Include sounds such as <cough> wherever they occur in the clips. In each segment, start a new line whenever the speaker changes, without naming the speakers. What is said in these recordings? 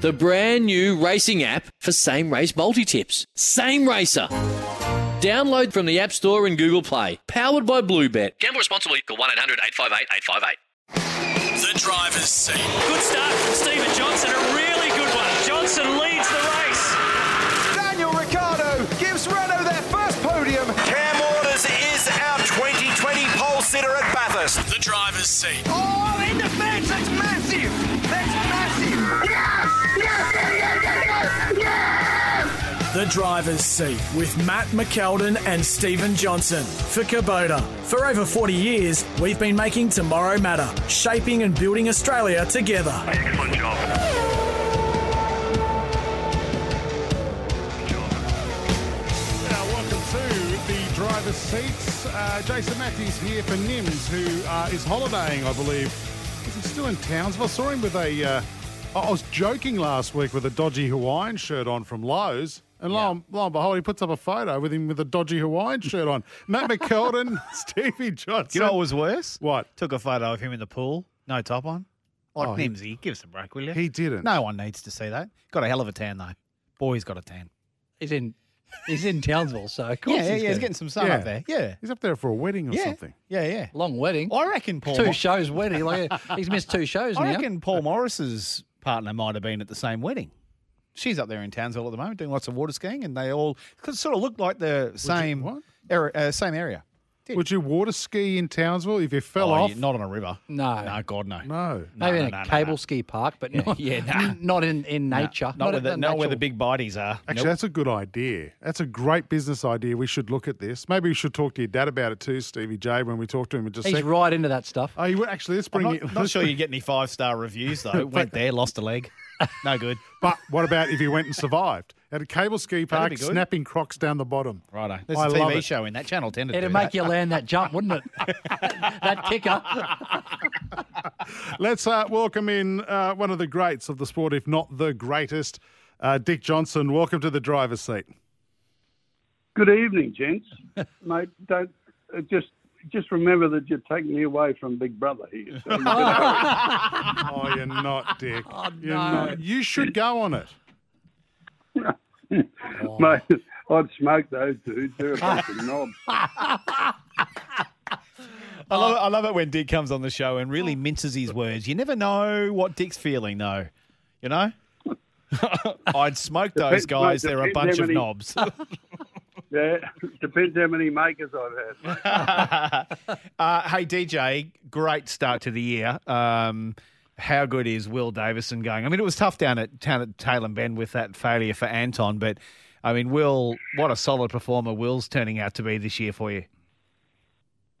the brand new racing app for same race multi tips. Same Racer. Download from the App Store and Google Play. Powered by Bluebet. Gamble responsibly. Call 1 800 858 858.
The driver's seat.
Good start from Stephen Johnson, a really good one. Johnson leads the race.
Daniel Ricciardo gives Renault their first podium.
Cam Waters is our 2020 pole sitter at Bathurst.
The driver's seat.
Oh, The
driver's seat with Matt McKeldin and Stephen Johnson for Kubota. For over 40 years, we've been making tomorrow matter, shaping and building Australia together.
Excellent job.
Now, welcome to the driver's seats. Uh, Jason Matthews here for Nims, who uh, is holidaying, I believe. Is he still in Townsville? I saw him with a. Uh, I was joking last week with a dodgy Hawaiian shirt on from Lowe's. And lo, and, lo and behold, he puts up a photo with him with a dodgy Hawaiian shirt on. <laughs> Matt McKeldin, <laughs> Stevie Johnson.
You know what was worse?
What?
Took a photo of him in the pool, no top on. Like
Oh, he-
Nimsy, give us a break, will you?
He didn't.
No one needs to see that. Got a hell of a tan though. Boy, he's got a tan.
He's in he's in Townsville, so of course
Yeah, yeah,
he's
yeah. He's getting some sun
Yeah.
up there. Yeah,
He's up there for a wedding or
yeah,
something.
yeah, yeah.
long wedding.
I reckon Paul.
two
Mo-
shows wedding. Like he's missed two <laughs> shows
I
now.
reckon Paul Morris's partner might have been at the same wedding. She's up there in Townsville at the moment doing lots of water skiing, and they all cause it sort of look like the same
what?
area, uh, same area. Did.
Would you water ski in Townsville if you fell
Oh,
off?
yeah, not on a river.
No.
no, God, no.
no.
No,
Maybe
no,
in a
no, no,
cable
no.
ski park, but not,
yeah, nah. <laughs>
not in, in nature.
Not, where the,
a
not where the big bodies are.
Actually,
Nope.
that's a good idea. That's a great business idea. We should look at this. Maybe we should talk to your dad about it too, Stevie J, when we talk to him in just a
He's
sec.
right into that stuff.
Oh, you actually let's bring I'm
not,
you.
not
let's
sure
bring-
you get any five star reviews though. <laughs> Went there, lost a leg. No good. <laughs>
But what about if he went and survived at a cable ski park,
good.
snapping crocs down the bottom?
Righto. There's
I
a
love
TV
it.
show in that channel. Tended
It'd
to
make you land that jump, wouldn't it? <laughs> that kicker.
Let's uh, welcome in uh, one of the greats of the sport, if not the greatest, uh, Dick Johnson. Welcome to the driver's seat.
Good evening, gents. <laughs> Mate, don't uh, just just remember that you're taking me away from Big Brother here. So you <laughs>
Oh, you're not, Dick.
Oh,
you're not. You should go on it.
hurry. <laughs> Mate, oh. I'd smoke those dudes. They're a bunch of knobs. <laughs>
I love, it, I love it when Dick comes on the show and really minces his words. You never know what Dick's feeling, though. You know? I'd smoke those guys. They're a bunch of knobs.
Yeah, <laughs> depends how many makers I've had. <laughs>
uh, hey, DJ, great start to the year. Um, how good is Will Davison going? I mean, it was tough down at, down at Tailem Bend with that failure for Anton, but I mean, Will, what a solid performer Will's turning out to be this year for you.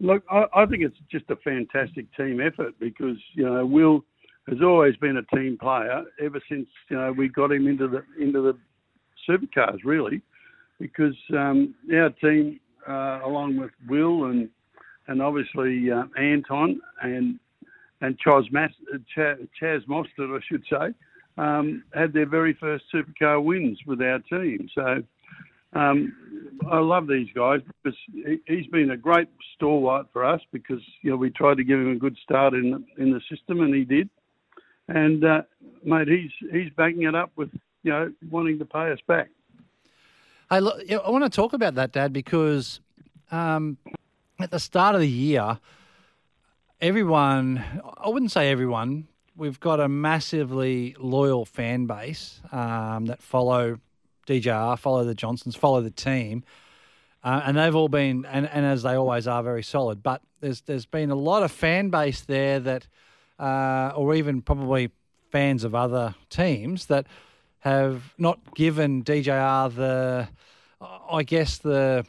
Look, I, I think it's just a fantastic team effort because you know Will has always been a team player ever since you know we got him into the into the supercars really, because um, our team uh, along with Will and and obviously uh, Anton and and Chaz, Mas- Ch- Chaz Mostert, I should say, um, had their very first supercar wins with our team. So um, I love these guys because he- he's been a great stalwart for us because you know we tried to give him a good start in in the system and he did, and uh, mate he's he's backing it up with you know wanting to pay us back.
Hey, look, I want to talk about that, Dad, because um, at the start of the year, everyone, I wouldn't say everyone, we've got a massively loyal fan base um, that follow DJR, follow the Johnsons, follow the team. Uh, and they've all been, and, and as they always are, very solid. But there's there's been a lot of fan base there that, uh, or even probably fans of other teams that have not given DJR the, I guess the,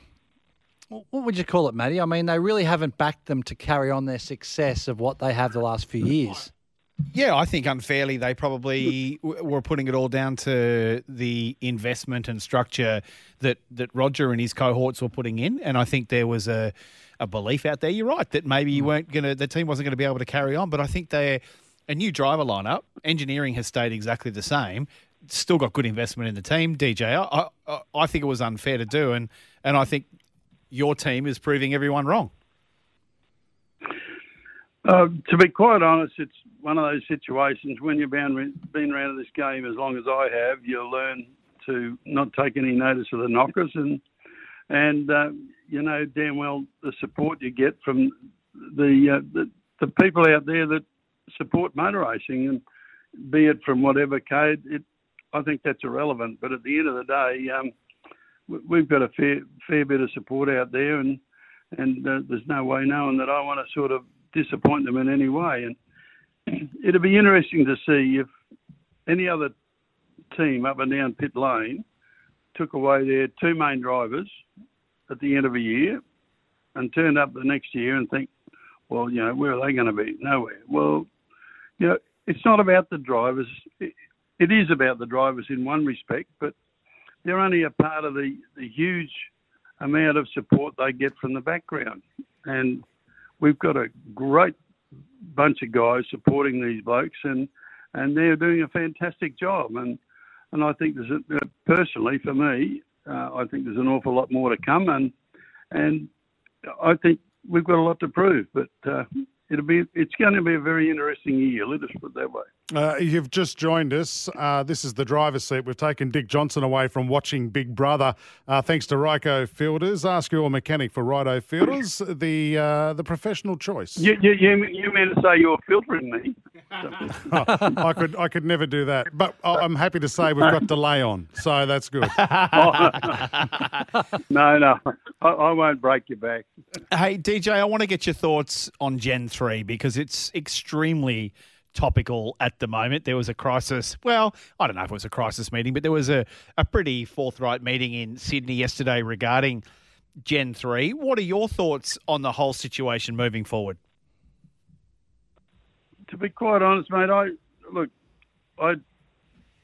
what would you call it, Matty? I mean, they really haven't backed them to carry on their success of what they have the last few years.
Yeah, I think unfairly they probably were putting it all down to the investment and structure that, that Roger and his cohorts were putting in, and I think there was a a belief out there. You're right that maybe you mm. weren't going to the team wasn't going to be able to carry on, but I think they a new driver lineup. Engineering has stayed exactly the same. Still got good investment in the team. DJ, I, I, I think it was unfair to do, and and I think your team is proving everyone wrong.
Uh, to be quite honest, it's one of those situations when you've been, been around this game as long as I have, you learn to not take any notice of the knockers, and and uh, you know damn well the support you get from the, uh, the the people out there that support motor racing, and be it from whatever code, it I think that's irrelevant. But at the end of the day, um, we've got a fair fair bit of support out there, and and uh, there's no way knowing that I want to sort of disappoint them in any way. And it'd be interesting to see if any other team up and down pit lane took away their two main drivers at the end of a year and turned up the next year and think, well, you know, where are they going to be? Nowhere. Well, you know, it's not about the drivers. It, is about the drivers in one respect, but they're only a part of the, the huge amount of support they get from the background. And we've got a great bunch of guys supporting these blokes, and and they're doing a fantastic job. And and I think there's a, personally for me, uh, I think there's an awful lot more to come, and and I think we've got a lot to prove. But uh, it'll be it's going to be a very interesting year. Let us put it that way.
Uh, you've just joined us. Uh, this is the driver's seat. We've taken Dick Johnson away from watching Big Brother, uh, thanks to Ryco Filters. Ask your mechanic for Ryco Filters, the uh, the professional choice.
You, you, you, you meant to say you're filtering me? <laughs>
I could I could never do that, but I'm happy to say we've got <laughs> delay on, so that's good. <laughs>
no, no, I, I won't break your back.
Hey, DJ, I want to get your thoughts on Gen 3 because it's extremely topical at the moment. There was a crisis. Well, I don't know if it was a crisis meeting, but there was a, a pretty forthright meeting in Sydney yesterday regarding Gen 3. What are your thoughts on the whole situation moving forward?
To be quite honest, mate, I look, I,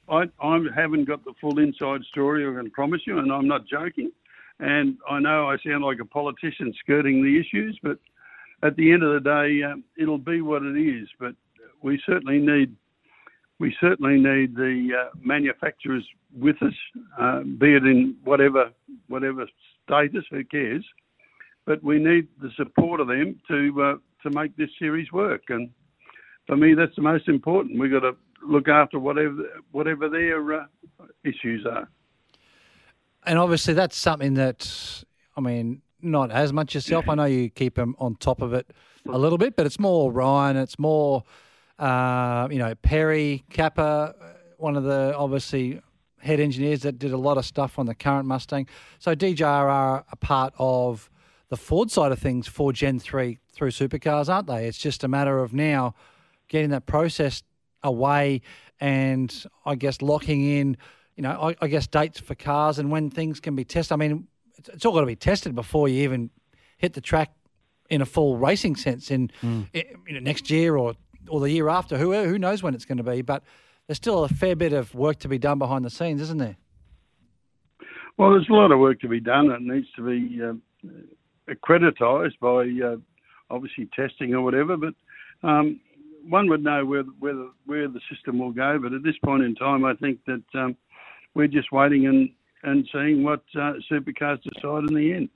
I, I haven't got the full inside story. I can promise you, and I'm not joking. And I know I sound like a politician skirting the issues, but at the end of the day, um, it'll be what it is. But we certainly need we certainly need the uh, manufacturers with us, uh, be it in whatever whatever status. Who cares? But we need the support of them to uh, to make this series work. And for me, that's the most important. We've got to look after whatever whatever their uh, issues are.
And obviously, that's something that I mean, not as much yourself. I know you keep them on top of it a little bit, but it's more Ryan. It's more uh, you know, Perry, Kappa, one of the obviously head engineers that did a lot of stuff on the current Mustang. So DJR are a part of the Ford side of things for Gen 3 through supercars, aren't they? It's just a matter of now getting that process away and I guess locking in, you know, I, I guess dates for cars and when things can be tested. I mean, it's, it's all got to be tested before you even hit the track in a full racing sense in,
Mm.
in you know, next year or or the year after. Who who knows when it's going to be? But there's still a fair bit of work to be done behind the scenes, isn't there?
Well, there's a lot of work to be done. It needs to be uh, accreditised by uh, obviously testing or whatever. But um, one would know where where where the system will go. But at this point in time, I think that um, we're just waiting and and seeing what uh, supercars decide in the end.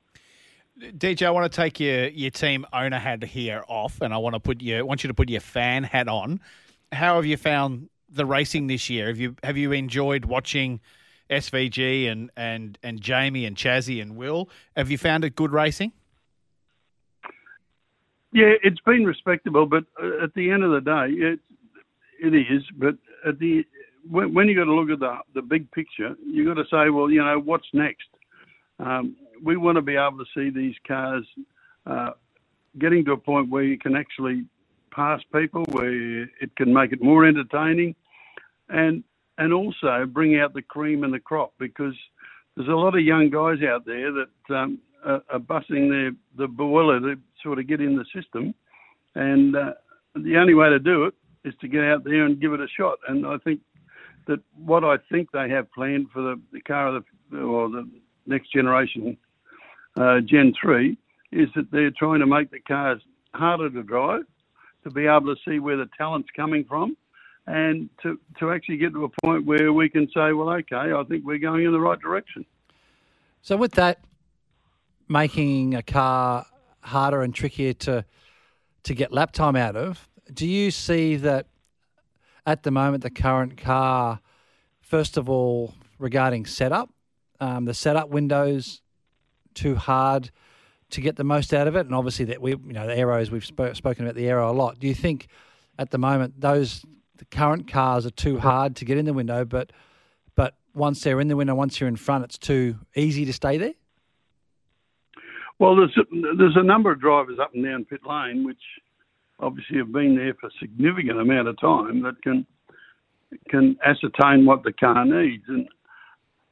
DJ, I want to take your, your team owner hat here off, and I want to put you want you to put your fan hat on. How have you found the racing this year? Have you have you enjoyed watching SVG and and and Jamie and Chazzy and Will? Have you found it good racing?
Yeah, it's been respectable, but uh, at the end of the day, it it is. But at the when, when you got to look at the the big picture, you got to say, well, you know, what's next? Um, we want to be able to see these cars uh, getting to a point where you can actually pass people, where it can make it more entertaining, and and also bring out the cream in the crop because there's a lot of young guys out there that um, are, are busting their the boiler to sort of get in the system, and uh, the only way to do it is to get out there and give it a shot. And I think that what I think they have planned for the, the car of the or the next generation, uh, Gen three, is that they're trying to make the cars harder to drive, to be able to see where the talent's coming from, and to to actually get to a point where we can say, well, okay, I think we're going in the right direction.
So with that, making a car harder and trickier to to get lap time out of, do you see that at the moment the current car, first of all, regarding setup, um, the setup windows too hard to get the most out of it, and obviously that we, you know, the arrows we've sp- spoken about the aero a lot. Do you think at the moment those the current cars are too hard to get in the window, but but once they're in the window, once you're in front, it's too easy to stay there?
Well, there's a, there's a number of drivers up and down pit lane which obviously have been there for a significant amount of time that can can ascertain what the car needs, and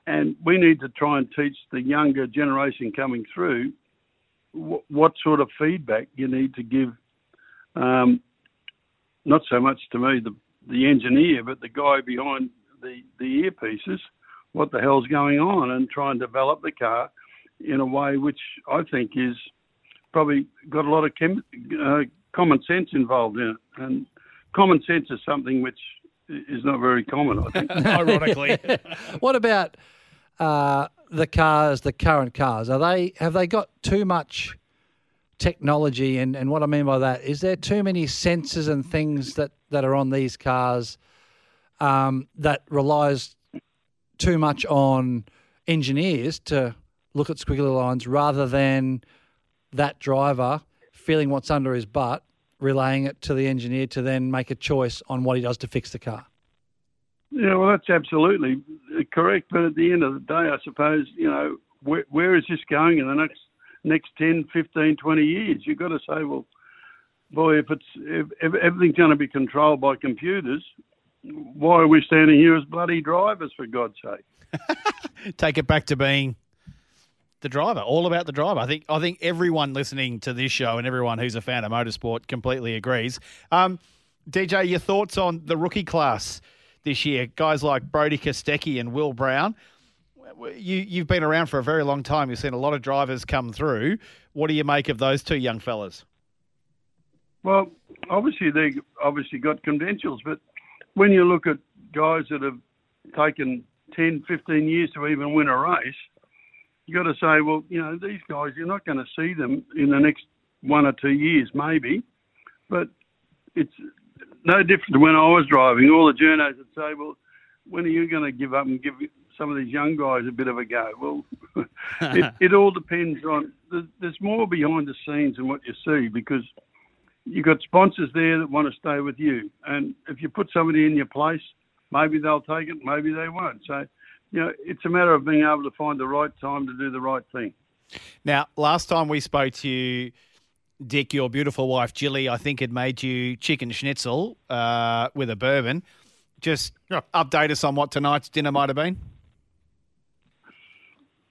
and we need to try and teach the younger generation coming through what, what sort of feedback you need to give. Um, not so much to me, the the engineer, but the guy behind the the earpieces, what the hell's going on, and try and develop the car in a way which I think is probably got a lot of chem- uh, common sense involved in it. And common sense is something which is not very common, I think. <laughs>
Ironically. <laughs>
what about uh, the cars, the current cars? Are they have they got too much technology? And, and what I mean by that is there too many sensors and things that, that are on these cars um, that relies too much on engineers to look at squiggly lines rather than that driver feeling what's under his butt, relaying it to the engineer to then make a choice on what he does to fix the car.
Yeah, well, that's absolutely correct. But at the end of the day, I suppose, you know, where, where is this going in the next next 10, 15, 20 years? You've got to say, well, boy, if it's if, if everything's going to be controlled by computers, why are we standing here as bloody drivers, for God's sake? <laughs>
Take it back to being the driver, all about the driver. I think I think everyone listening to this show and everyone who's a fan of motorsport completely agrees. Um, DJ, your thoughts on the rookie class this year? Guys like Brody Kostecki and Will Brown. You you've been around for a very long time. You've seen a lot of drivers come through. What do you make of those two young fellas?
Well, obviously they obviously got credentials, but when you look at guys that have taken 10, 15 years to even win a race, you got to say, well, you know, these guys, you're not going to see them in the next one or two years, maybe, but it's no different to when I was driving. All the journos would say, well, when are you going to give up and give some of these young guys a bit of a go? Well, <laughs> it, it all depends on. There's more behind the scenes than what you see because you've got sponsors there that want to stay with you, and if you put somebody in your place, maybe they'll take it, maybe they won't. So you know, it's a matter of being able to find the right time to do the right thing.
Now, last time we spoke to you, Dick, your beautiful wife Jilly, I think had made you chicken schnitzel uh, with a bourbon. Just update us on what tonight's dinner might have been.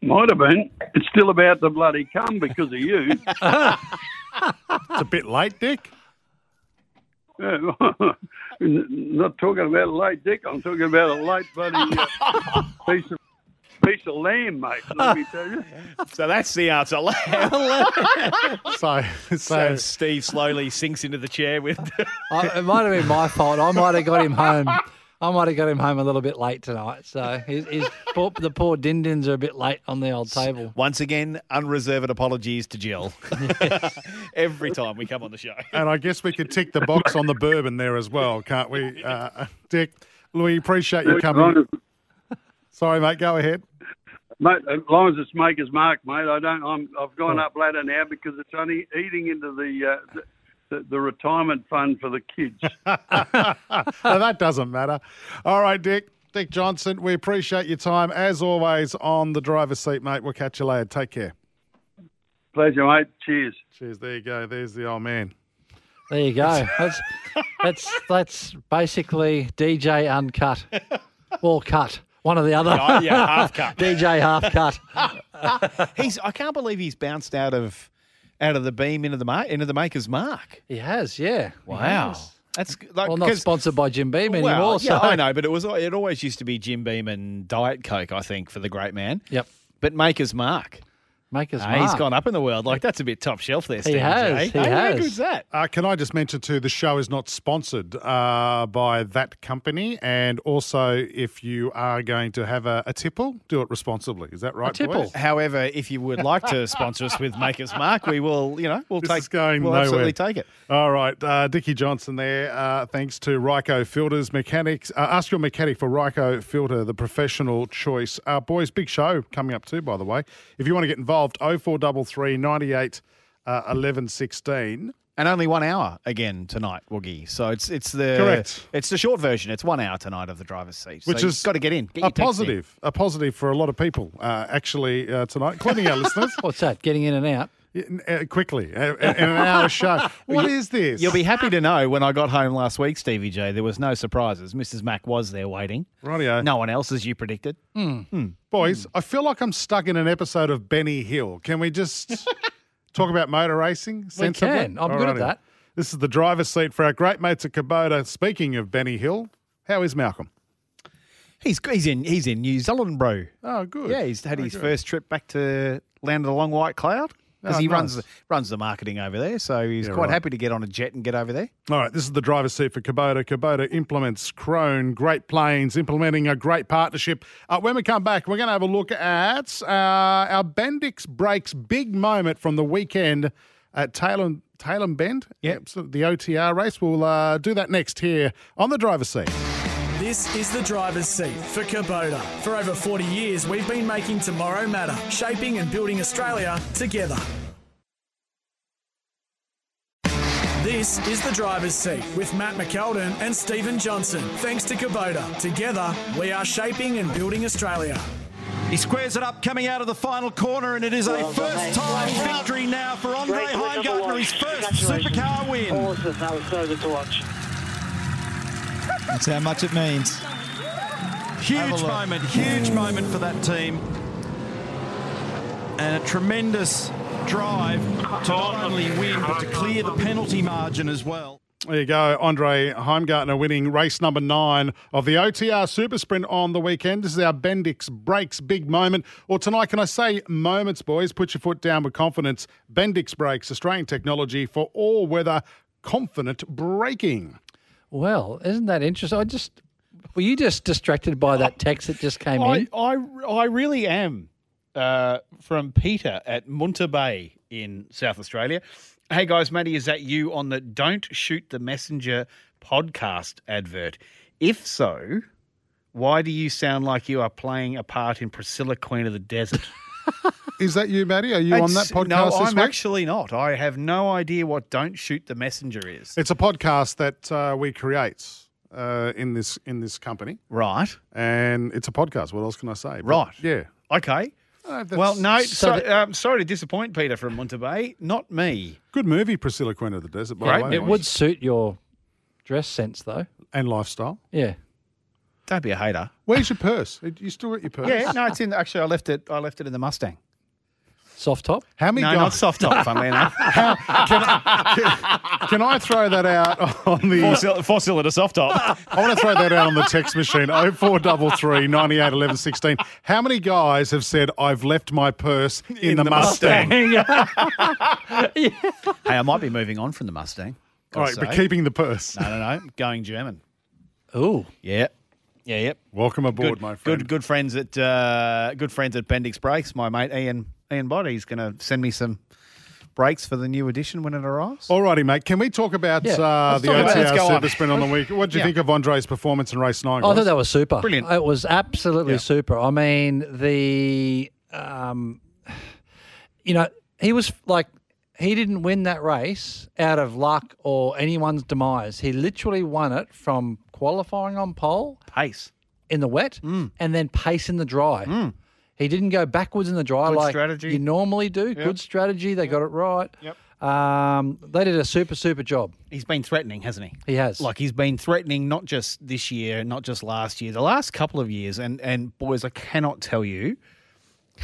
Might have been. It's still about the bloody cum because of you. <laughs>
it's a bit late, Dick. <laughs>
Yeah, not talking about a light dick. I'm talking about a light bloody uh, <laughs> piece of piece of lamb, mate. Let me tell you.
So that's the answer. <laughs>
so,
so,
so
Steve slowly sinks into the chair with.
I, it might have been my fault. I might have got him home. <laughs> I might have got him home a little bit late tonight. So his, his poor, the poor dindins are a bit late on the old table.
Once again, unreserved apologies to Jill. <laughs> Every time we come on the show.
And I guess we could tick the box on the bourbon there as well, can't we, <laughs> uh, Dick? Louis, appreciate you coming. Sorry, mate. Go ahead.
Mate, as long as it's Maker's Mark, mate, I don't. I'm, I've gone up ladder now because it's only eating into the, uh, the the, the retirement fund for the kids. <laughs>
no, that doesn't matter. All right, Dick. Dick Johnson, we appreciate your time as always on the driver's seat, mate. We'll catch you later. Take care.
Pleasure, mate. Cheers.
Cheers. There you go. There's the old man.
There you go. That's <laughs> that's that's basically DJ uncut or cut. One or the other.
Oh, yeah, half cut. <laughs>
DJ half cut.
he's. I can't believe he's bounced out of out of the beam into the mar- into the maker's mark.
He has, yeah.
Wow.
has.
That's like,
well, not sponsored by Jim Beam anymore.
Well,
so.
yeah, I know, but it was it always used to be Jim Beam and Diet Coke, I think, for the great man.
Yep.
But Maker's Mark.
Maker's
Hey, He's
Mark.
He's gone up in the world. Like that's a bit top shelf there.
He
Stevie
has,
J.
he
Hey, How
has.
good's that?
Uh, can I just mention too, the show is not sponsored uh, by that company, and also if you are going to have a, a tipple, do it responsibly. Is that right? boys?
However, if you would like to <laughs> sponsor us with Maker's Mark, we will. You know, we'll
This
take.
is going
we'll
nowhere.
absolutely take it.
All right, uh, Dickie Johnson there. Uh, thanks to Ryco Filters Mechanics. Uh, ask your mechanic for Ryco Filter, the professional choice. Uh, boys, big show coming up too, by the way. If you want to get involved, 0433 98 uh, 11 16.
And only one hour again tonight, Woogie. So it's it's the
Correct.
It's the short version. It's one hour tonight of the driver's seat,
Which
so
is
got to get in. Get
a
text in.
positive, a positive for a lot of people uh, actually uh, tonight, including our <laughs> listeners.
What's that? Getting in and out?
Uh, quickly, uh, in an hour <laughs> show. What is this?
You'll be happy to know when I got home last week, Stevie J, there was no surprises. Mrs. Mac was there waiting.
Rightio.
No one else, as you predicted.
Boys, I feel like I'm stuck in an episode of Benny Hill. Can we just <laughs> talk about motor racing? sensibly?
can. I'm good at that.
This is the driver's seat for our great mates at Kubota. Speaking of Benny Hill, how is Malcolm?
He's he's in he's in New Zealand, bro.
Oh, good.
Yeah, he's had
Oh,
his
good.
first trip back to land of the long white cloud because
Oh,
he
nice.
runs the, runs the marketing over there. So he's
Yeah,
quite
right.
happy to get on a jet and get over there.
All right, this is the driver's seat for Kubota. Kubota implements Crone, Great Plains, implementing a great partnership. Uh, when we come back, we're going to have a look at uh, our Bendix Brakes big moment from the weekend at Tailem, Tailem Bend. Yep. So the OTR race. We'll uh, do that next here on the driver's seat.
This is the driver's seat for Kubota. For over 40 years, we've been making tomorrow matter, shaping and building Australia together. This is the driver's seat with Matt McKeldin and Stephen Johnson. Thanks to Kubota. Together, we are shaping and building Australia.
He squares it up coming out of the final corner, and it is a first time victory now for Andre
Great win, number
Heimgartner,
one.
his first
Congratulations.
supercar win.
Awesome. That was so good to watch.
That's how much it means. Huge moment, huge moment for that team. And a tremendous drive to not only win, but to clear the penalty margin as well.
There you go. Andre Heimgartner winning race number nine of the OTR Super Sprint on the weekend. This is our Bendix Brakes big moment. Or tonight, can I say moments, boys? Put your foot down with confidence. Bendix Brakes, Australian technology for all weather confident braking.
Well, isn't that interesting? I just were you just distracted by that text that just came
I,
in?
I, I really am uh, from Peter at Munter Bay in South Australia. Hey guys, Matty, is that you on the Don't Shoot the Messenger podcast advert? If so, why do you sound like you are playing a part in Priscilla, Queen of the Desert?
Is that you, Matty? Are you on that
It's-
podcast
No,
this
I'm
week?
actually not. I have no idea what Don't Shoot the Messenger is.
It's a podcast that uh, we create uh, in this in this company,
Right.
and it's a podcast. What else can I say? But,
Right.
Yeah.
Okay.
Uh,
Well, no,
So
so, um, sorry to disappoint Peter from Munter Bay. Not me.
Good movie, Priscilla Queen of the Desert. By
Great
the way,
it would suit your dress sense, though.
and lifestyle.
Yeah.
Don't be a hater.
Where's your purse? You still got your purse?
Yeah, no, it's in. Actually, I left it. I left it in the Mustang.
Soft top.
How many
No,
guys?
not soft top. <laughs> Funnily enough,
Can I throw that out on the?
four, cylinder, four cylinder soft top.
I want to throw that out on the text machine 0433 98 11 16. How many guys have said, I've left my purse in, the, Mustang? <laughs> <laughs>
hey, I might be moving on from the Mustang.
All right, but keeping the purse.
No, no, no. Going German.
Ooh.
Yeah. Yeah, yep.
Welcome aboard,
Good,
my friend.
good, good friends at uh, good friends at Bendix Brakes. My mate Ian Ian Body He's going to send me some brakes for the new edition when it arrives.
All righty, mate. Can we talk about
Yeah,
uh, the
talk about-
let's
OTR
go on.
Super Sprint on the week? What did you
Yeah.
think of Andre's performance in race nine?
Oh, I thought that was super.
Brilliant.
It was absolutely
Yeah.
super. I mean, the um, you know, he was like he didn't win that race out of luck or anyone's demise. He literally won it from qualifying on pole
Pace.
in the wet
Mm.
and then pace in the dry. He didn't go backwards in the dry
Good
like
strategy.
you normally do. Good strategy. They got it right.
Yep.
Um, they did a super super job.
He's been threatening, hasn't he?
He has.
Like he's been threatening not just this year, not just last year, the last couple of years. And and boys, I cannot tell you,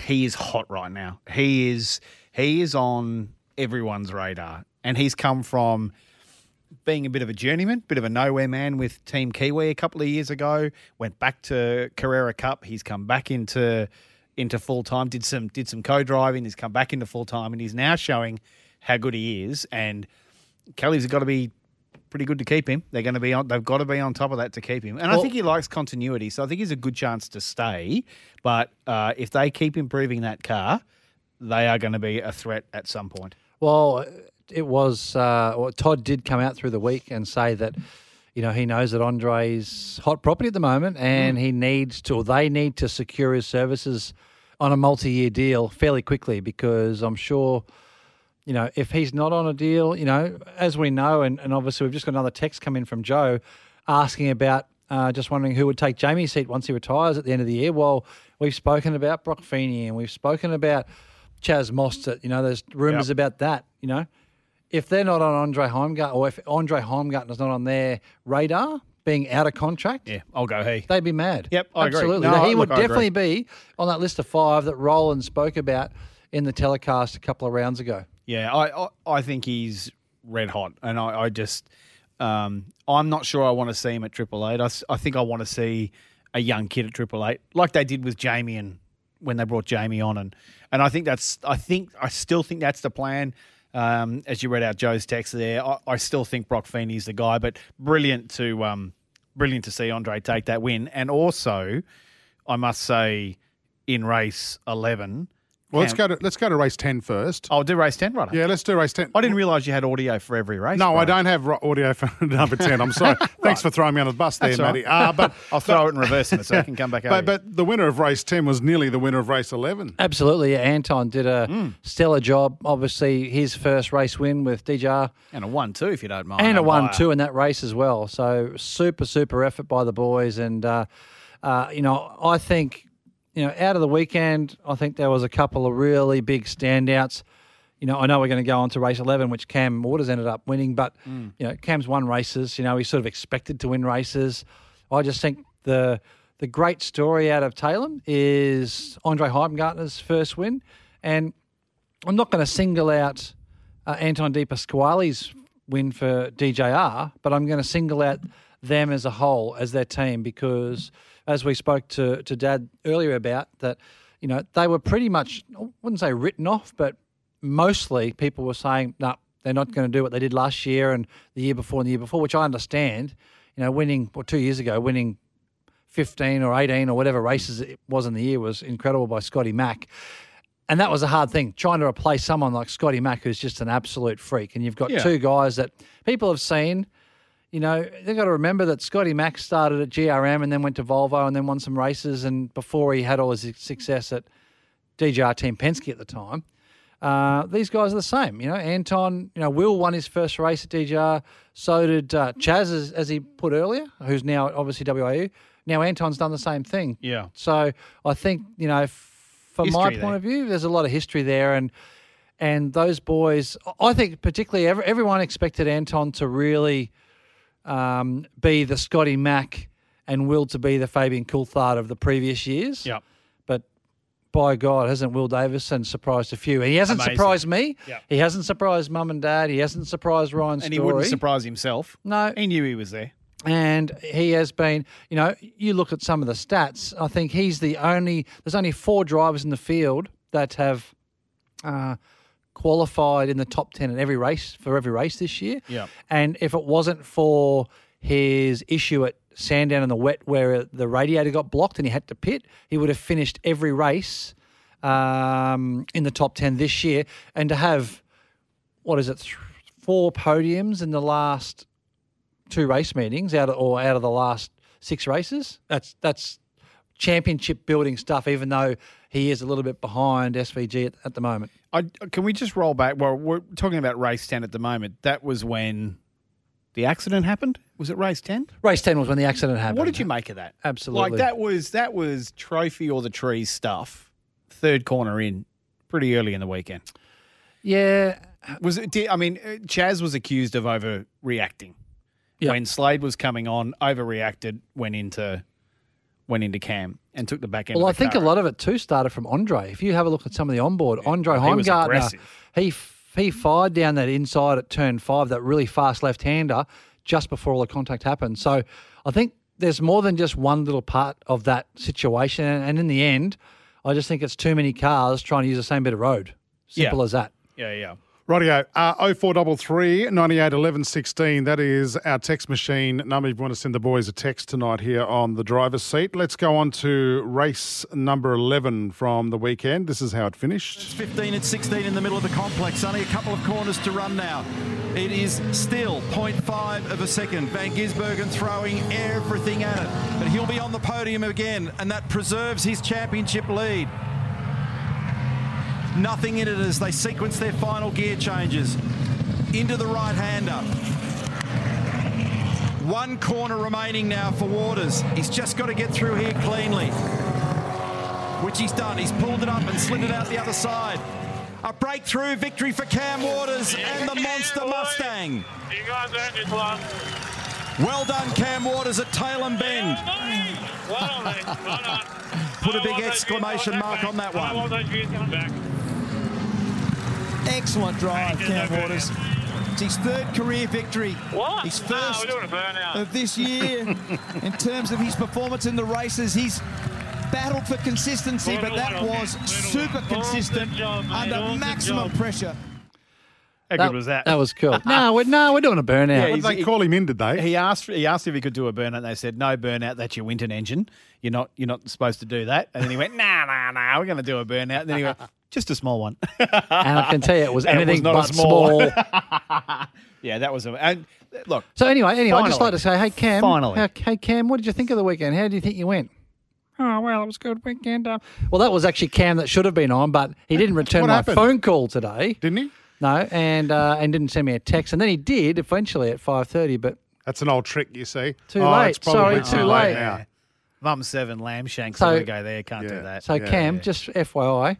he is hot right now. He is he is on everyone's radar, and he's come from being a bit of a journeyman, bit of a nowhere man with Team Kiwi a couple of years ago. Went back to Carrera Cup. He's come back into into full time. Did some did some co driving. He's come back into full time, and he's now showing how good he is. And Kelly's got to be pretty good to keep him. They're going to be on. They've got to be on top of that to keep him. And I think he likes continuity, so I think he's a good chance to stay. But uh, if they keep improving that car, they are going to be a threat at some point.
Well, it was. Uh, well, Todd did come out through the week and say that, you know, he knows that Andre's hot property at the moment, and he needs to, or they need to secure his services on a multi-year deal fairly quickly because I'm sure. You know, if he's not on a deal, you know, as we know, and, and obviously we've just got another text come in from Joe asking about uh, just wondering who would take Jamie's seat once he retires at the end of the year. Well, we've spoken about Brock Feeney and we've spoken about Chaz Mostert. You know, there's rumours
Yep.
about that. You know, if they're not on Andre Heimgartner, or if Andre Heimgartner's not on their radar, being out of contract,
Yeah, I'll go he.
they'd be mad.
Yep, I agree.
Absolutely.
No,
he
look,
would definitely be on that list of five that Roland spoke about in the telecast a couple of rounds ago.
Yeah, I, I, I think he's red hot, and I, I just um, I'm not sure I want to see him at Triple Eight. I, I think I want to see a young kid at Triple Eight, like they did with Jamie and when they brought Jamie on, and and I think that's I think I still think that's the plan. Um, as you read out Joe's text there, I, I still think Brock Feeney's the guy, but brilliant to um, brilliant to see Andre take that win, and also I must say in race eleven.
Well, let's go to let's go to race 10 first.
I'll do race ten, right?
Yeah, let's do race 10.
I didn't realise you had audio for every race.
No, I
Brian.
don't have ro- audio for <laughs> number 10. I'm sorry. <laughs> Thanks for throwing me under the bus there,
That's all
Matty.
right.
Uh, but <laughs>
I'll throw it in reverse in it so I can come back over.
But, but the winner of race 10 was nearly the winner of race 11.
Absolutely. Yeah, Anton did a
Hmm.
stellar job. Obviously, his first race win with DJR.
and a one two if you don't mind.
and a one two in that race as well. So super super effort by the boys, and uh, uh, you know I think you know out of the weekend, I think there was a couple of really big standouts. You know, I know we're going to go on to race eleven, which Cam Waters ended up winning, but
Mm.
you know Cam's won races. You know, he's sort of expected to win races. I just think the the great story out of Tailem is Andre Heimgartner's first win, and I'm not going to single out uh, Anton De Pasquale's win for DJR, but I'm going to single out them as a whole, as their team, because as we spoke to, to Dad earlier about, that, you know, they were pretty much, I wouldn't say written off, but mostly people were saying, no, they're not going to do what they did last year and the year before and the year before, which I understand. You know, winning, or two years ago, winning 15 or 18 or whatever races it was in the year was incredible by Scotty Mack. And that was a hard thing, trying to replace someone like Scotty Mack, who's just an absolute freak. And you've got
Yeah.
two guys that people have seen. You know, they've got to remember that Scotty Mack started at GRM and then went to Volvo and then won some races. And before he had all his success at DJR Team Penske at the time, uh, these guys are the same. You know, Anton, you know, Will won his first race at DJR. So did uh, Chaz, as, as he put earlier, who's now obviously WAU. Now Anton's done the same thing.
Yeah.
So I think you know, f- from my point
there.
of view, there's a lot of history there, and and those boys, I think particularly every, everyone expected Anton to really um, be the Scotty Mack and Will to be the Fabian Coulthard of the previous years.
Yep.
But by God, hasn't Will Davison surprised a few? He hasn't
Amazing.
surprised me.
Yep.
He hasn't surprised mum and dad. He hasn't surprised Ryan
and
Story.
he wouldn't surprise himself.
No.
He knew he was there.
And he has been, you know, you look at some of the stats. I think he's the only. There's only four drivers in the field that have uh, qualified in the top ten in every race for every race this year.
Yeah.
And if it wasn't for his issue at Sandown in the wet, where the radiator got blocked and he had to pit, he would have finished every race um, in the top ten this year. And to have what is it, th- four podiums in the last two race meetings out of, or out of the last six races. That's that's championship building stuff. Even though he is a little bit behind SVG at, at the moment.
I, can we just roll back? Well, we're talking about race 10 at the moment. That was when the accident happened? Was it race 10?
Race ten was when the accident happened.
What did you make of that?
Absolutely.
Like that was that was trophy or the trees stuff. Third corner in pretty early in the weekend.
Yeah.
Was it I mean uh, Chaz was accused of overreacting.
Yeah.
When Slade was coming on, overreacted, went into went into Cam and took the back end.
Well, I think
car.
a lot of it too started from Andre. If you have a look at some of the onboard, Andre
he
Heimgartner, he he fired down that inside at turn five, that really fast left hander, just before all the contact happened. So I think there's more than just one little part of that situation. And in the end, I just think it's too many cars trying to use the same bit of road. Simple
Yeah.
as that.
Yeah, yeah.
Rightio. Uh, 0433 98 11 16. That is our text machine number. If you want to send the boys a text tonight here on the driver's seat. Let's go on to race number 11 from the weekend. This is how it finished.
15 and 16 in the middle of the complex. Only a couple of corners to run now. It is still 0.5 of a second. Van Gisbergen throwing everything at it. But he'll be on the podium again, and that preserves his championship lead. Nothing in it as they sequence their final gear changes. Into the right hander. One corner remaining now for Waters. He's just got to get through here cleanly which he's done. He's pulled it up and slid it out the other side. A breakthrough victory for Cam Waters and the Monster Mustang.
You guys earned this one.
Well done, Cam Waters at Tailem Bend.
Well done, mate. Well done. <laughs>
Put a big exclamation mark on that one.
those views coming back.
Excellent drive, Cam Waters. It's his third career victory.
What?
His
No,
first
we're doing a burnout.
of this year <laughs> in terms of his performance in the races. He's battled for consistency, but that was super consistent under maximum pressure.
How
That-
good was that?
that was cool. <laughs> No, we're- no, we're doing a burnout.
Yeah,
What they
he-
call him in, did they?
He asked. He asked if he could do a burnout. They said no burnout. That's your Winton engine. You're not. You're not supposed to do that. And then he went, Nah, nah, nah. We're going to do a burnout. And then he went, Just a small one. <laughs>
And I can tell you it was <laughs>
And
anything
not a
but small. <laughs>
yeah, that was a. And look.
So anyway, anyway, I'd just like to say, hey Cam,
Finally.
how- hey Cam, what did you think of the weekend? How do you think you went? Oh well, it was a good weekend. Uh, well, that was actually Cam that should have been on, but he didn't return my
happened?
phone call today.
Didn't he?
No, and uh, and didn't send me a text, and then he did eventually at five thirty, but
That's an old trick, you see.
Too
Oh,
late.
It's probably
Sorry, too late.
now.
Mum seven lamb shanks.
So-
So, to go there. Can't do that.
so Cam, just FYI,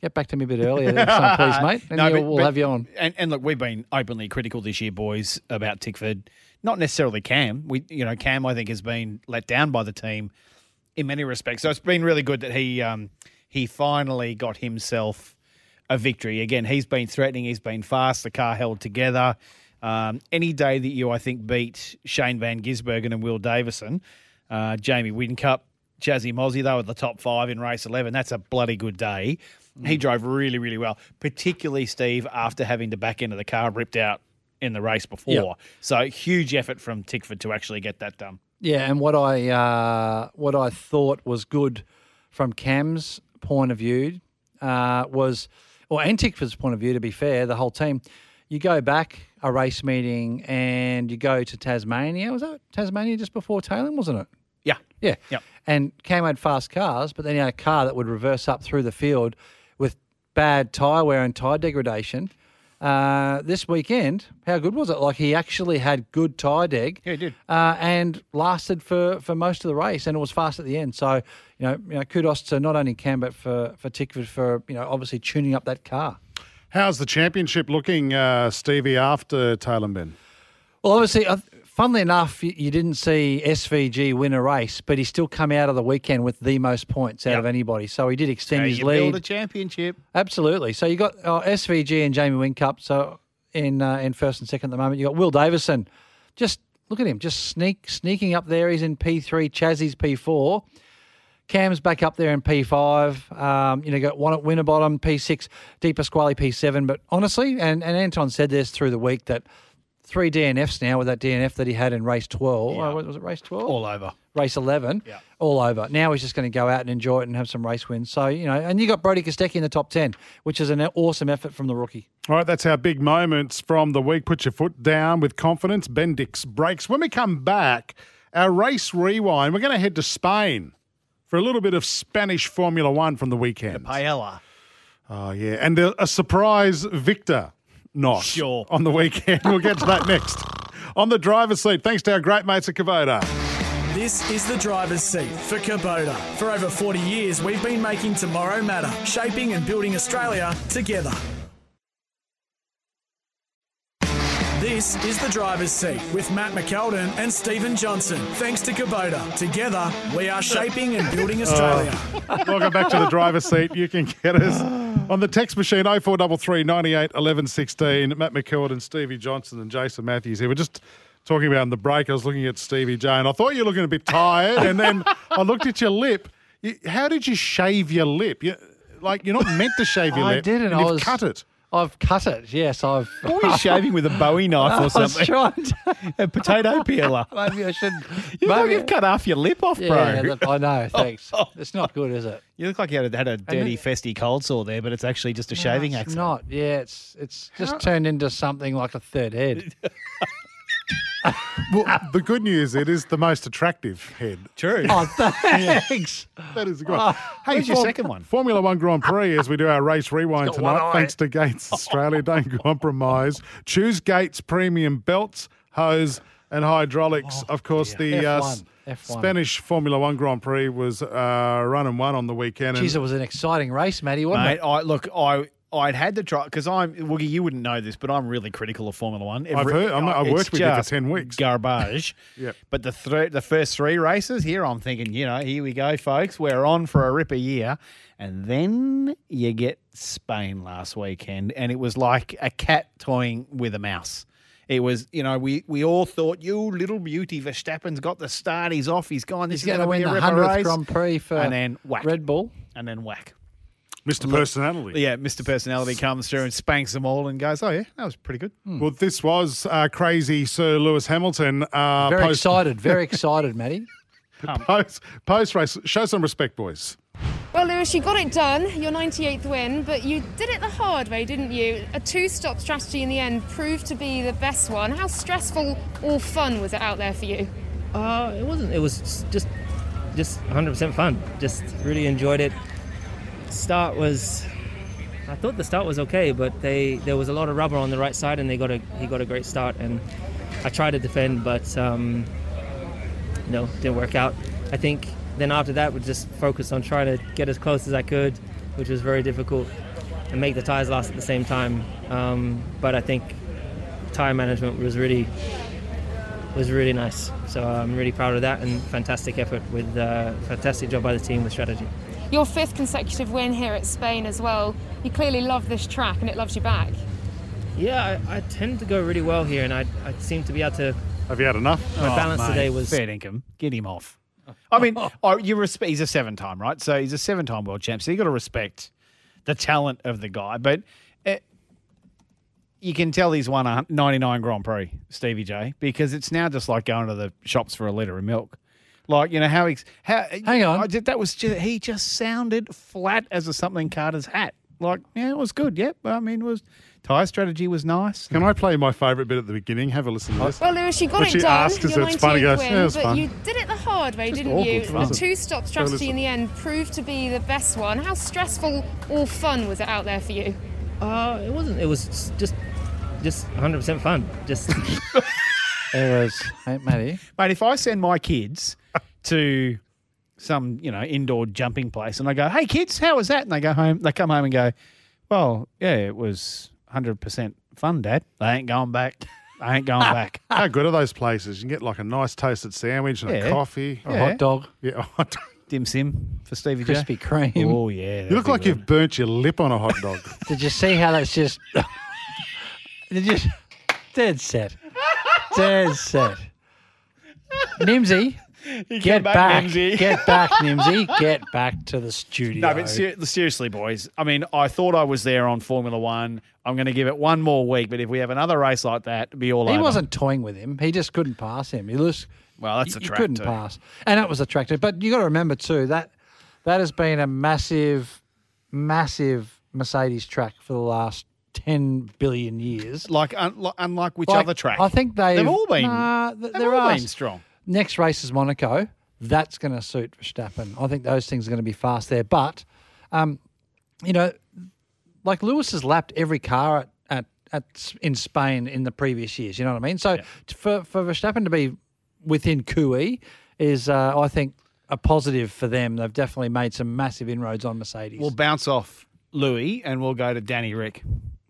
get back to me a bit earlier, please, <laughs> mate, and
No, but-
we'll
but-
have you on.
And, and look, we've been openly critical this year, boys, about Tickford. Not necessarily Cam. We, you know, Cam I think has been let down by the team in many respects. So it's been really good that he um, he finally got himself a victory. Again, he's been threatening. He's been fast. The car held together. Um, any day that you, I think, beat Shane Van Gisbergen and Will Davison, uh, Jamie Whincup, Chazzy Mozzie, they were the top five in race 11. That's a bloody good day. He drove really, really well, particularly Steve after having the back end of the car ripped out in the race before.
Yep.
So huge effort from Tickford to actually get that done.
Yeah, and what I uh, what I thought was good from Cam's point of view uh, was, or and Tickford's point of view, to be fair, the whole team. You go back a race meeting and you go to Tasmania. Was that Tasmania just before Tailem, wasn't it?
Yeah.
Yeah.
Yep.
And Cam had fast cars, but then he had a car that would reverse up through the field bad tyre wear and tyre degradation. Uh, this weekend, how good was it? Like he actually had good tyre deg.
Yeah, he did.
Uh, and lasted for, for most of the race, and it was fast at the end. So, you know, you know, kudos to not only Cam but for for Tickford for you know obviously tuning up that car.
How's the championship looking, uh, Stevie, after Tailem Bend?
Well, obviously, funnily enough, you, didn't see SVG win a race, but he still come out of the weekend with the most points out of anybody. So he did extend
How
his
you
lead.
build a championship.
Absolutely. So you got uh, SVG and Jamie Whincup. So in uh, in first and second at the moment, you got Will Davison. Just look at him, just sneak sneaking up there. He's in P three. Chazzy's P four. Cam's back up there in P5. Um, you know, got one at Winterbottom, P6, De Pasquale, P7. But honestly, and, and Anton said this through the week that three DNFs now with that DNF that he had in race 12.
Yeah.
Uh, was it race 12?
All over.
Race 11.
Yeah.
All over. Now he's just going to go out and enjoy it and have some race wins. So, you know, and you got Brody Kostecki in the top 10, which is an awesome effort from the rookie.
All right, that's our big moments from the week. Put your foot down with confidence. Bendix Brakes. When we come back, our race rewind, we're going to head to Spain for a little bit of Spanish Formula One from the weekend.
Paella.
Oh, yeah. And a, a surprise victor, not
Sure.
on the weekend. We'll get to that <laughs> next. On the driver's seat, thanks to our great mates at Kubota.
This is the driver's seat for Kubota. For over 40 years, we've been making tomorrow matter, shaping and building Australia together. This is the driver's seat with Matt McKeldin and Stephen Johnson. Thanks to Kubota. Together, we are shaping and building <laughs> oh. Australia.
Welcome back to the driver's seat. You can get us On the text machine, 0433 98 11 16, Matt McKeldin and Stevie Johnson and Jason Matthews here. We're just talking about in the break. I was looking at Stevie J and I thought you were looking a bit tired. and then I looked at your lip. You, how did you shave your lip? You, like, you're not meant to shave your
I
lip.
I
didn't.
I was
cut it.
I've cut it. Yes, I've.
What were you <laughs> shaving with a Bowie knife
I
or
was
something?
trying to- <laughs>
a potato peeler. <laughs>
Maybe I should.
You look
maybe-
you've cut half your lip off, bro.
Yeah, that- I know. Thanks. Oh. It's not good, is it?
You look like you had a, had a dirty,
it-
festy cold sore there, but it's actually just a
No,
shaving
it's
accident.
Not. Yeah, it's it's just turned into something like a third head.
Well, the good news, it is the most attractive head.
True.
oh, thanks.
That is a good
Oh,
one.
where's your second one?
Formula One Grand Prix as we do our race rewind tonight. Thanks to Gates Australia. Don't <laughs> compromise. Choose Gates premium belts, hose, and hydraulics. of course, the uh,
F1, F1.
Spanish Formula One Grand Prix was uh, run and won on the weekend.
Jeez, it was an exciting race, Matty, wasn't
Mate,
it?
I look, I I'd had to try because I'm Woogie. You wouldn't know this, but I'm really critical of Formula One.
I've heard- I'm- I've
it's
worked with you for 10 weeks.
Garbage. <laughs>
Yep.
But the thr the first three races here, I'm thinking, you know, here we go, folks. We're on for a ripper year, and then you get Spain last weekend, and it was like a cat toying with a mouse. It was, you know, we, we all thought, you little beauty, Verstappen's got the start. He's off. He's gone. This
He's
is
going to win
be
the
a
100th. Grand Prix for
and then whack.
Red Bull.
and then whack.
Mr. Personality.
Yeah, Mr. Personality comes through and spanks them all and goes, "Oh yeah, that was pretty good."
Well, this was uh, crazy Sir Lewis Hamilton. Uh,
Very
post,
excited. Very <laughs> excited, Matty.
Post, post race. Show some respect, boys.
Well, Lewis, you got it done, your 98th win, but you did it the hard way, didn't you? A two stop strategy in the end proved to be the best one. How stressful or fun was it out there for you?
Uh, it wasn't. It was just, just 100% fun. Just really enjoyed it. Start was, I thought the start was okay, but they there was a lot of rubber on the right side, and they got a he got a great start, and I tried to defend, but um, no, didn't work out. I think then after that we just focused on trying to get as close as I could, which was very difficult, and make the tires last at the same time. Um, but I think tire management was really was really nice. So I'm really proud of that and fantastic effort with uh, fantastic job by the team with strategy.
Your fifth consecutive win here at Spain as well. You clearly love this track and it loves you back.
Yeah, I, I tend to go really well here, and I, I seem to be able to.
Have you had enough?
My balance
Oh, mate,
today was
fair income. Get him off. I mean, <laughs> oh, you respect. He's a seven-time, right? So he's a seven-time world champ. So you got to respect the talent of the guy. But uh, you can tell he's won a 99 Grand Prix, Stevie J, because it's now just like going to the shops for a liter of milk. Like you know how he's how. Hang on, I did, that was just, he just sounded flat as a something Carter's hat. Like yeah, it was good. Yep. I mean, it was tire strategy was nice.
Can I play my favourite bit at the beginning? Have a listen to this.
Well, Lewis, you got
When
it
she
done.
asks us,
your
it's funny,
98th
goes,
win,
"Yeah, it was
but
fun."
you did it the hard way,
Just
didn't you?
awkward,
A
wasn't
two-stop strategy in the end proved to be the best one. How stressful or fun was it out there for you?
Uh, it wasn't. It was just just 100% fun. Just <laughs>
It was, hey, Matty.
Mate, if I send my kids to some, you know, indoor jumping place and I go, hey, kids, how was that? And they go home, they come home and go, well, yeah, it was 100% fun, Dad. They ain't going back. I ain't going back. <laughs>
How good are those places? You can get like a nice toasted sandwich and
Yeah.
a coffee.
A hot
dog.
Yeah, <laughs> a hot dog.
Dim sim for Stevie J.
Krispy Kreme.
Oh, yeah.
You look like you've burnt your lip on a hot dog. <laughs>
Did you see how that's just. Did you. Dead set. Dead set. Nimsy,
came
get
back,
back.
Nimsy.
Get back, <laughs> Nimsy. Get back to the studio.
No, but ser- seriously, boys. I mean, I thought I was there on Formula One. I'm going to give it one more week, but if we have another race like that, it'll be all
he
over.
wasn't toying with him. He just couldn't pass him. He was
Well, that's a
he
track
couldn't pass, and that was attractive. But you got to remember too that that has been a massive, massive Mercedes track for the last ten billion years.
Like, un- like unlike which
Like,
other track?
I think they've,
They've all been.
Nah, th-
they've
there
all
are
been strong.
Next race is Monaco. That's going to suit Verstappen. I think those things are going to be fast there. But, um, you know, like Lewis has lapped every car at, at, at in Spain in the previous years. You know what I mean? So t- for for Verstappen to be within QE is, uh, I think, a positive for them. They've definitely made some massive inroads on Mercedes.
We'll bounce off Louis and we'll go to Danny Rick.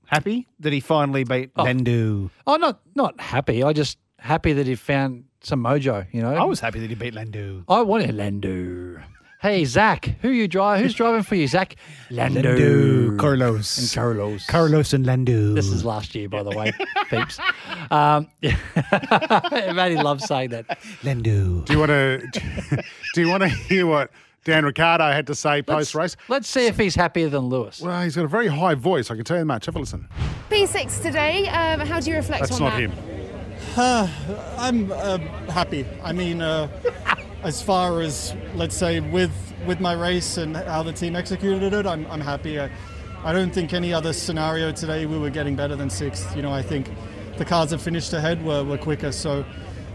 Happy that he finally beat Lando.
oh, not not happy. I just happy that he found some mojo. You know,
I was happy that he beat Lando.
I wanted Lando. Hey, Zach, who you drive? Who's driving for you, Zach? Lando.
Lando. Carlos.
And Carlos.
Carlos and Lando.
This is last year, by the way, <laughs> peeps. Um, <laughs> Matty loves saying that.
Lando.
Do you want to? <laughs> Do you want to hear what Dan Ricciardo had to say post race?
Let's see if he's happier than Lewis.
Well, he's got a very high voice. I can tell you much. Have a listen.
P6 today, um, how do you reflect
That's
on
not him.
Uh, <sighs> I'm uh, happy. I mean, uh, as far as let's say with with my race and how the team executed it, I'm, I'm happy. I, I don't think any other scenario today we were getting better than sixth. You know, I think the cars that finished ahead were, were quicker. So,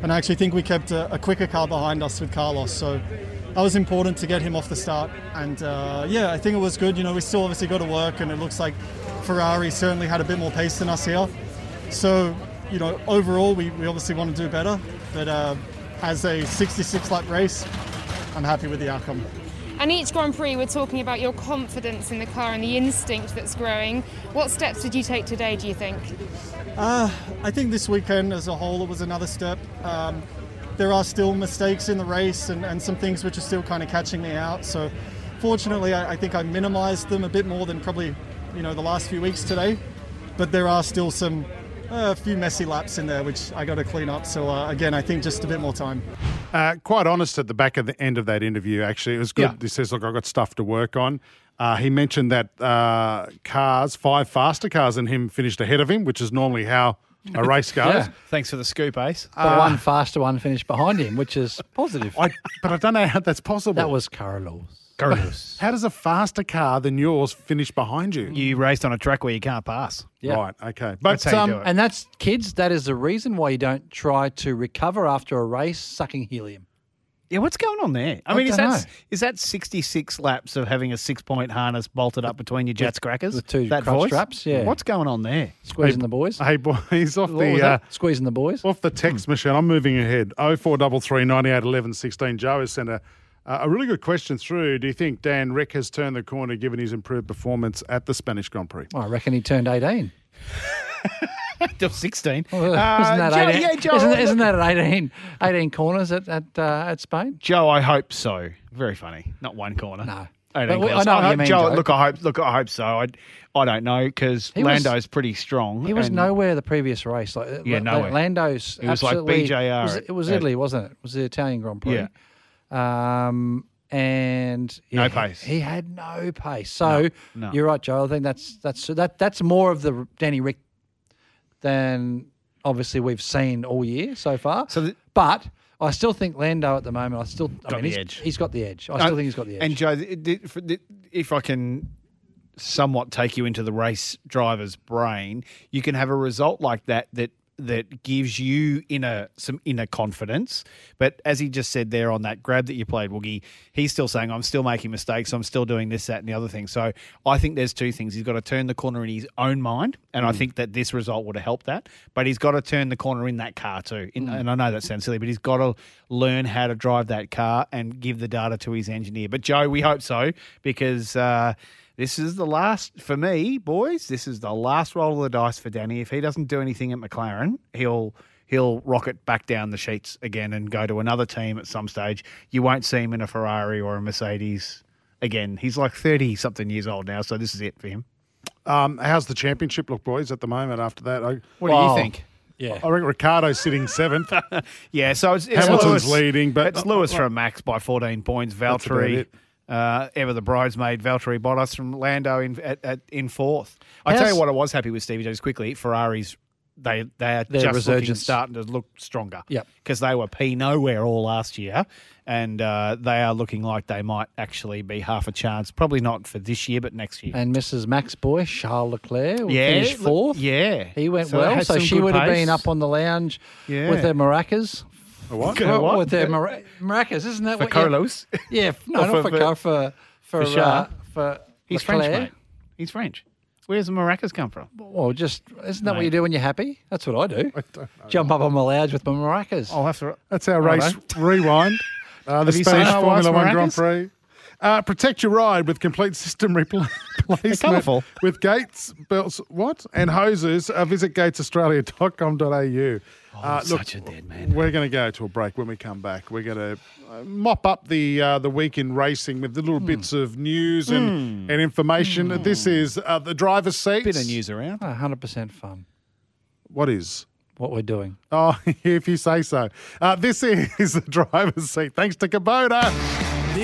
and I actually think we kept a, a quicker car behind us with Carlos. So. That was important to get him off the start, and uh, yeah, I think it was good. You know, we still obviously got to work, and it looks like Ferrari certainly had a bit more pace than us here. So, you know, overall, we, we obviously want to do better, but uh, as a 66 lap race, I'm happy with the outcome.
And each Grand Prix, we're talking about your confidence in the car and the instinct that's growing. What steps did you take today, do you think?
Uh, I think this weekend as a whole, it was another step. Um, there are still mistakes in the race and, and some things which are still kind of catching me out. So, fortunately, I, I think I minimised them a bit more than probably, you know, the last few weeks today. But there are still some a few messy laps in there which I got to clean up. So uh, again, I think just a bit more time.
Uh, quite honest at the back of the end of that interview, actually. It was good.
Yeah.
He says, Look, I've got stuff to work on. Uh, he mentioned that uh, cars, five faster cars than him, finished ahead of him, which is normally how a <laughs> race goes.
Yeah.
Thanks for the scoop, Ace.
But one faster one finished behind him, which is positive.
I, but I don't know how that's possible.
That was Carlos.
Carlos.
How does a faster car than yours finish behind you?
You raced on a track where you can't pass.
Yeah.
Right, okay. But
That's how you
um,
do it.
And that's kids. That is the reason why you don't try to recover after a race sucking helium.
Yeah, what's going on there? I,
I
mean, is
don't
that
know.
is that sixty six laps of having a six point harness bolted up between your jets crackers?
with two
that
crutch
voice?
straps, yeah.
What's going on there?
Squeezing the boys.
Hey, boys, off
What
the uh,
that? Squeezing the boys.
off the text machine. I'm moving ahead. Oh four double three ninety eight eleven sixteen. Joe has sent a uh, a really good question through. Do you think Dan Rick has turned the corner given his improved performance at the Spanish Grand Prix?
I reckon he turned 18. <laughs>
Still sixteen.
Well, isn't
Uh,
that
Joe,
18?
yeah, Joe,
isn't, isn't that at 18, 18 corners at at, uh, at Spain?
Joe, I hope so. Very funny. Not one corner.
No.
18
I know what you
hope-
mean,
Joe,
Joe.
Look, I hope. Look, I hope so. I, I don't know because
He was-
Lando's pretty strong.
He was nowhere the previous race. Like
Yeah,
La-
nowhere.
Lando's.
It was like BJR
It was, it was
at-
Italy, wasn't it? It was the Italian Grand Prix. Yeah. Um, and
No
yeah,
pace.
He had no pace. So
no.
you're right, Joe. I think that's that's that that's more of the Danny Rick than obviously we've seen all year so far.
So, the,
but I still think Lando at the moment. I still I mean,
the
he's,
edge.
he's got the edge. I
Uh,
still think he's got the edge.
And Joe, th- th- the- if I can somewhat take you into the race driver's brain, you can have a result like that that that gives you inner some inner confidence. But as he just said there on that grab that you played, Woogie, he's still saying, I'm still making mistakes, I'm still doing this, that, and the other thing. So I think there's two things. He's got to turn the corner in his own mind, and I think that this result would have helped that. But he's got to turn the corner in that car too. In, And I know that sounds silly, but he's got to learn how to drive that car and give the data to his engineer. But Joe, we hope so because uh, this is the last for me, boys. This is the last roll of the dice for Danny. If he doesn't do anything at McLaren, he'll he'll rocket back down the sheets again and go to another team at some stage. You won't see him in a Ferrari or a Mercedes again. He's like thirty something years old now, so this is it for him.
Um, how's the championship look, boys, at the moment after that? I,
What do you think?
Yeah.
I reckon Ricciardo's sitting seventh. <laughs>
Yeah, so it's, it's
Hamilton's
Lewis,
leading, but
it's Lewis from Max by 14 points.
That's about
Valtteri,
it.
Uh, ever the bridesmaid, Valtteri Bottas from Lando in at, at, in fourth. I tell you what, I was happy with Stevie Jones quickly. Ferraris, they they are
Their
just looking,
resurgence.
starting to look stronger.
Yep.
because they were p nowhere all last year, and uh, they are looking like they might actually be half a chance. Probably not for this year, but next year.
and Mrs. Max Boy, Charles Leclerc,
Yeah,
finished fourth.
yeah.
He went
So
well. So she would have been up on the lounge
Yeah.
with her maracas.
A what?
A what?
With their mara- maracas, isn't that
For
what
Carlos?
Yeah, f- no, <laughs> not
for-
for Car- for for
for
uh, for
He's
Leclerc.
French, mate. He's French. Where's the maracas come from?
Well, just isn't that what you do when you're happy? That's what I do. Jump up on my lounge with my maracas.
I'll have to.
That's our race rewind. <laughs> Uh, the
Have you seen
Spanish Formula One Grand? Prix. Uh, protect your ride with complete system <laughs> repl- replacement
colourful.
with Gates belts. What and hoses? Uh, visit gatesaustralia.com.au. Uh,
Oh, such a dead
man. We're going to go to a break. When we come back, we're going to uh, mop up the uh, the week in racing with the little
Hmm.
bits of news and, and information. This is uh, the driver's seat.
Bit of news around.
100% fun.
What is?
What we're doing.
Oh, <laughs> if you say so. Uh, this is the <laughs> driver's seat. Thanks to Kubota.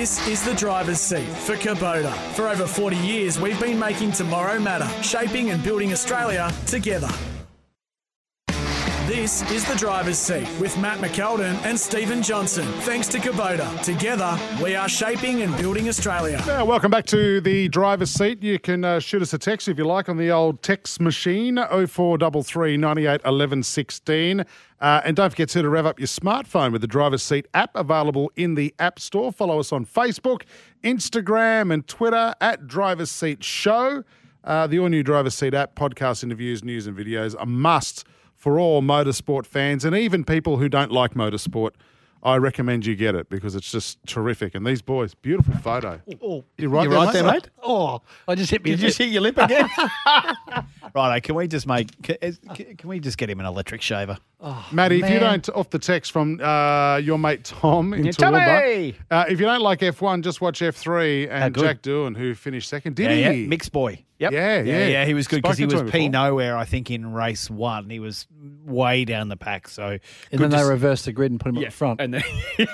This is the driver's seat for Kubota. For over 40 years, we've been making tomorrow matter, shaping and building Australia together. This is the driver's seat with Matt McKeldin and Stephen Johnson. Thanks to Kubota. Together, we are shaping and building Australia.
Yeah, welcome back to the driver's seat. You can uh, shoot us a text if you like on the old text machine 0433 98 11 16. Uh, and don't forget to rev up your smartphone with the driver's seat app available in the App Store. Follow us on Facebook, Instagram, and Twitter at Driver's Seat Show. Uh, the all new driver's seat app, podcast interviews, news, and videos, a must for all motorsport fans and even people who don't like motorsport. I recommend you get it because it's just terrific. And these boys, beautiful photo.
Oh,
You're right
you
there,
right there,
mate?
mate? Oh,
I just hit me.
Did you just hit your lip again? <laughs> Righto, can we just make? Can, can we just get him an electric shaver?
Oh,
Matty, if you
man.
don't, off the text from uh, your mate Tom in
Yeah,
Toowoomba,
Tommy!
uh, if you don't like F1, just watch F3 and
good.
Jack Doohan, who finished second. Did
yeah,
he?
Yeah, mixed boy. Yep.
Yeah, yeah.
yeah, He was good because he
Spoken
was
him
P
before.
nowhere. I think in race one, he was way down the pack. So,
And
good
then they
s-
reversed the grid and put him up the front.
and then, <laughs>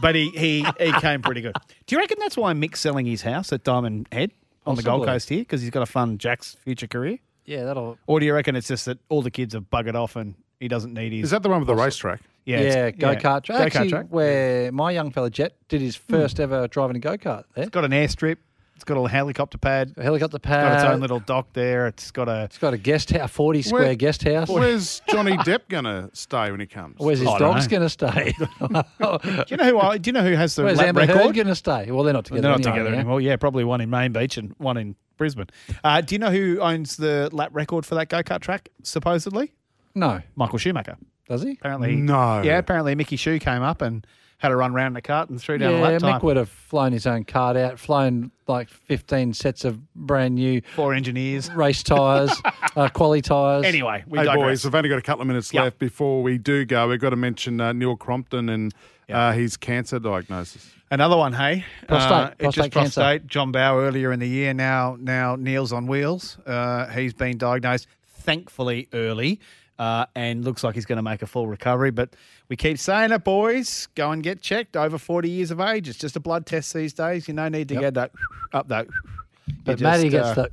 but he he he came pretty good. Do you reckon that's why Mick's selling his house at Diamond Head on the Gold
Possibly.
Coast here because he's got to fund Jack's future career?
yeah, that'll.
Or do you reckon it's just that all the kids have buggered off and he doesn't need his?
Is that the one with the racetrack?
Yeah,
Yeah,
it's-
go kart track.
Go-kart
Actually,
track.
where my young fella Jet did his first hmm. ever driving a go kart there.
It's got an airstrip. It's got a helicopter pad.
A helicopter pad.
It's got its own little dock there. It's got a.
It's got a guest house, forty square
Where-
guest house.
Where's Johnny Depp going to stay when he comes?
Where's his
I don't
dogs
know.
going to stay? <laughs>
Do you know who? I, do you know who has the
Where's
lap
Amber
record?
Heard going to stay? Well, they're not together.
They're not
anyway,
together
yeah.
anymore. Yeah, probably one in Main Beach and one in Brisbane. Uh, do you know who owns the lap record for that go kart track? Supposedly,
No,
Michael Schumacher.
does he?
Apparently,
No.
Yeah, apparently Mickey Shue came up and had a run round the cart and threw down a
Yeah,
lap time.
Mick would have flown his own cart out, flown like fifteen sets of brand new
Four engineers.
race tyres, <laughs> uh, quali tyres.
Anyway, we
hey,
digress.
boys, we've only got a couple of minutes
Yeah.
left before we do go. We've got to mention uh, Neil Crompton and uh, his cancer diagnosis.
Another one, hey,
Prostate-
Uh, it's
prostate
just
cancer.
prostate. John Bowe earlier in the year. Now, now Neil's on wheels. Uh, he's been diagnosed, thankfully, early, uh, and looks like he's going to make a full recovery. But we keep saying it, boys. Go and get checked. Over forty years of age, it's just a blood test these days. You no need to get that up that.
But Matty gets
the.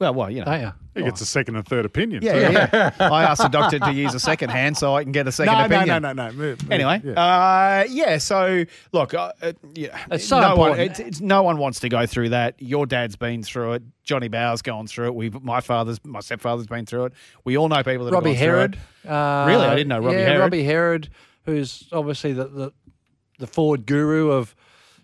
Well, well, you know.
Don't?
He gets a second and third opinion.
Yeah,
too.
yeah, yeah. <laughs> I asked the doctor to use a second hand so I can get a second
No, no,
opinion.
no, no, no. Move, move.
Anyway,
Yeah.
uh, yeah. So look, uh, uh, yeah,
It's so
no one, it's, it's, no one wants to go through that. Your dad's been through it. Johnny Bowers gone through it. We've my father's, my stepfather's been through it. We all know people that
Robbie
have gone
Herrod.
through it.
Uh,
Really? I didn't know Robbie
yeah,
Herrod.
Robbie Herrod, who's obviously the, the the Ford guru of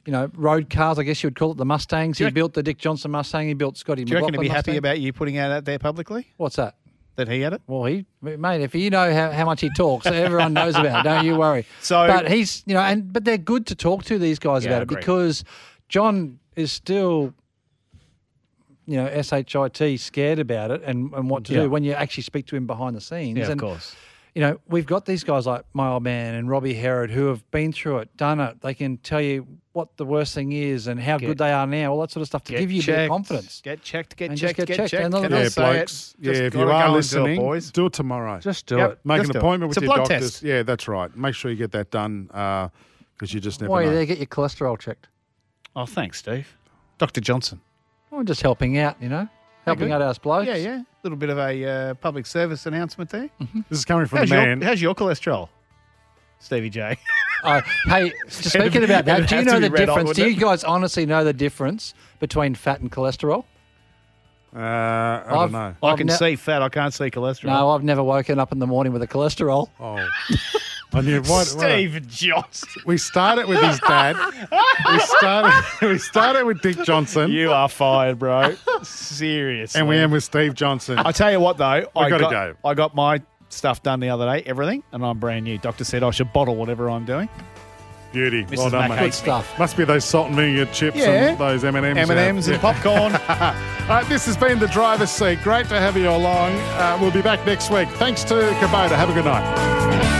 you know road cars. I guess you would call it the Mustangs. He built the Dick Johnson Mustang. He built Scotty.
Do you reckon he'd be happy
Mustang.
about you putting out out there publicly
What's that?
that he had it?
Well, he mate, if you know how, how much he talks, <laughs> everyone knows about it. Don't you worry.
So-
but he's you know, and but they're good to talk to these guys
Yeah,
about it
agreed.
because John is still. You know, shit scared about it and, and what to
Yeah.
do when you actually speak to him behind the scenes.
Yeah, of
and,
course.
you know, we've got these guys like my old man and Robbie Herrod who have been through it, done it. They can tell you what the worst thing is and how
Get-
good they are now, all that sort of stuff to give you a bit of
checked.
confidence.
Get checked. Get
And just
checked.
get
Get
checked.
checked.
And then
Can
Yeah,
say it?
blokes. Yeah, if you are
and do it,
listening,
boys.
do it tomorrow.
Just do
Yep.
it.
Make
Just
an
do it.
appointment
It's
with
a
your
blood
doctors.
test.
Yeah, that's right. Make sure you get that done because you just never
While you're
know.
there, get your cholesterol checked.
Oh, thanks, Steve. Doctor Johnson.
I'm just helping out, you know, helping out our blokes.
Yeah, yeah. A little bit of a uh, public service announcement there.
This is coming from
How's
the
your,
man.
how's your cholesterol, Stevie J? <laughs>
Uh, hey, <laughs> speaking about that, do you know the
red hot,
difference? Do you guys honestly know the difference between fat and cholesterol?
Uh, I
I've-
don't know.
I
I've
can
ne-
see fat. I can't see cholesterol.
No, I've never woken up in the morning with a cholesterol.
Oh. I knew what,
Steve Johnson.
We started with his dad. we started. <laughs> We started with Dick Johnson,
You are fired, bro. Seriously.
and we end with Steve Johnson.
I tell you what, though,
We
I
gotta
got,
go.
I got my stuff done the other day, everything, and I'm brand new. Doctor said I should bottle whatever I'm doing.
Beauty.
Mrs.
Well done,
Mackey.
mate.
Good stuff.
Must be those salt and vinegar chips
Yeah.
and those M&Ms.
M&Ms and popcorn. <laughs>
All right, this has been the driver's seat. Great to have you along. Uh, we'll be back next week. Thanks to Kubota. Have a good night.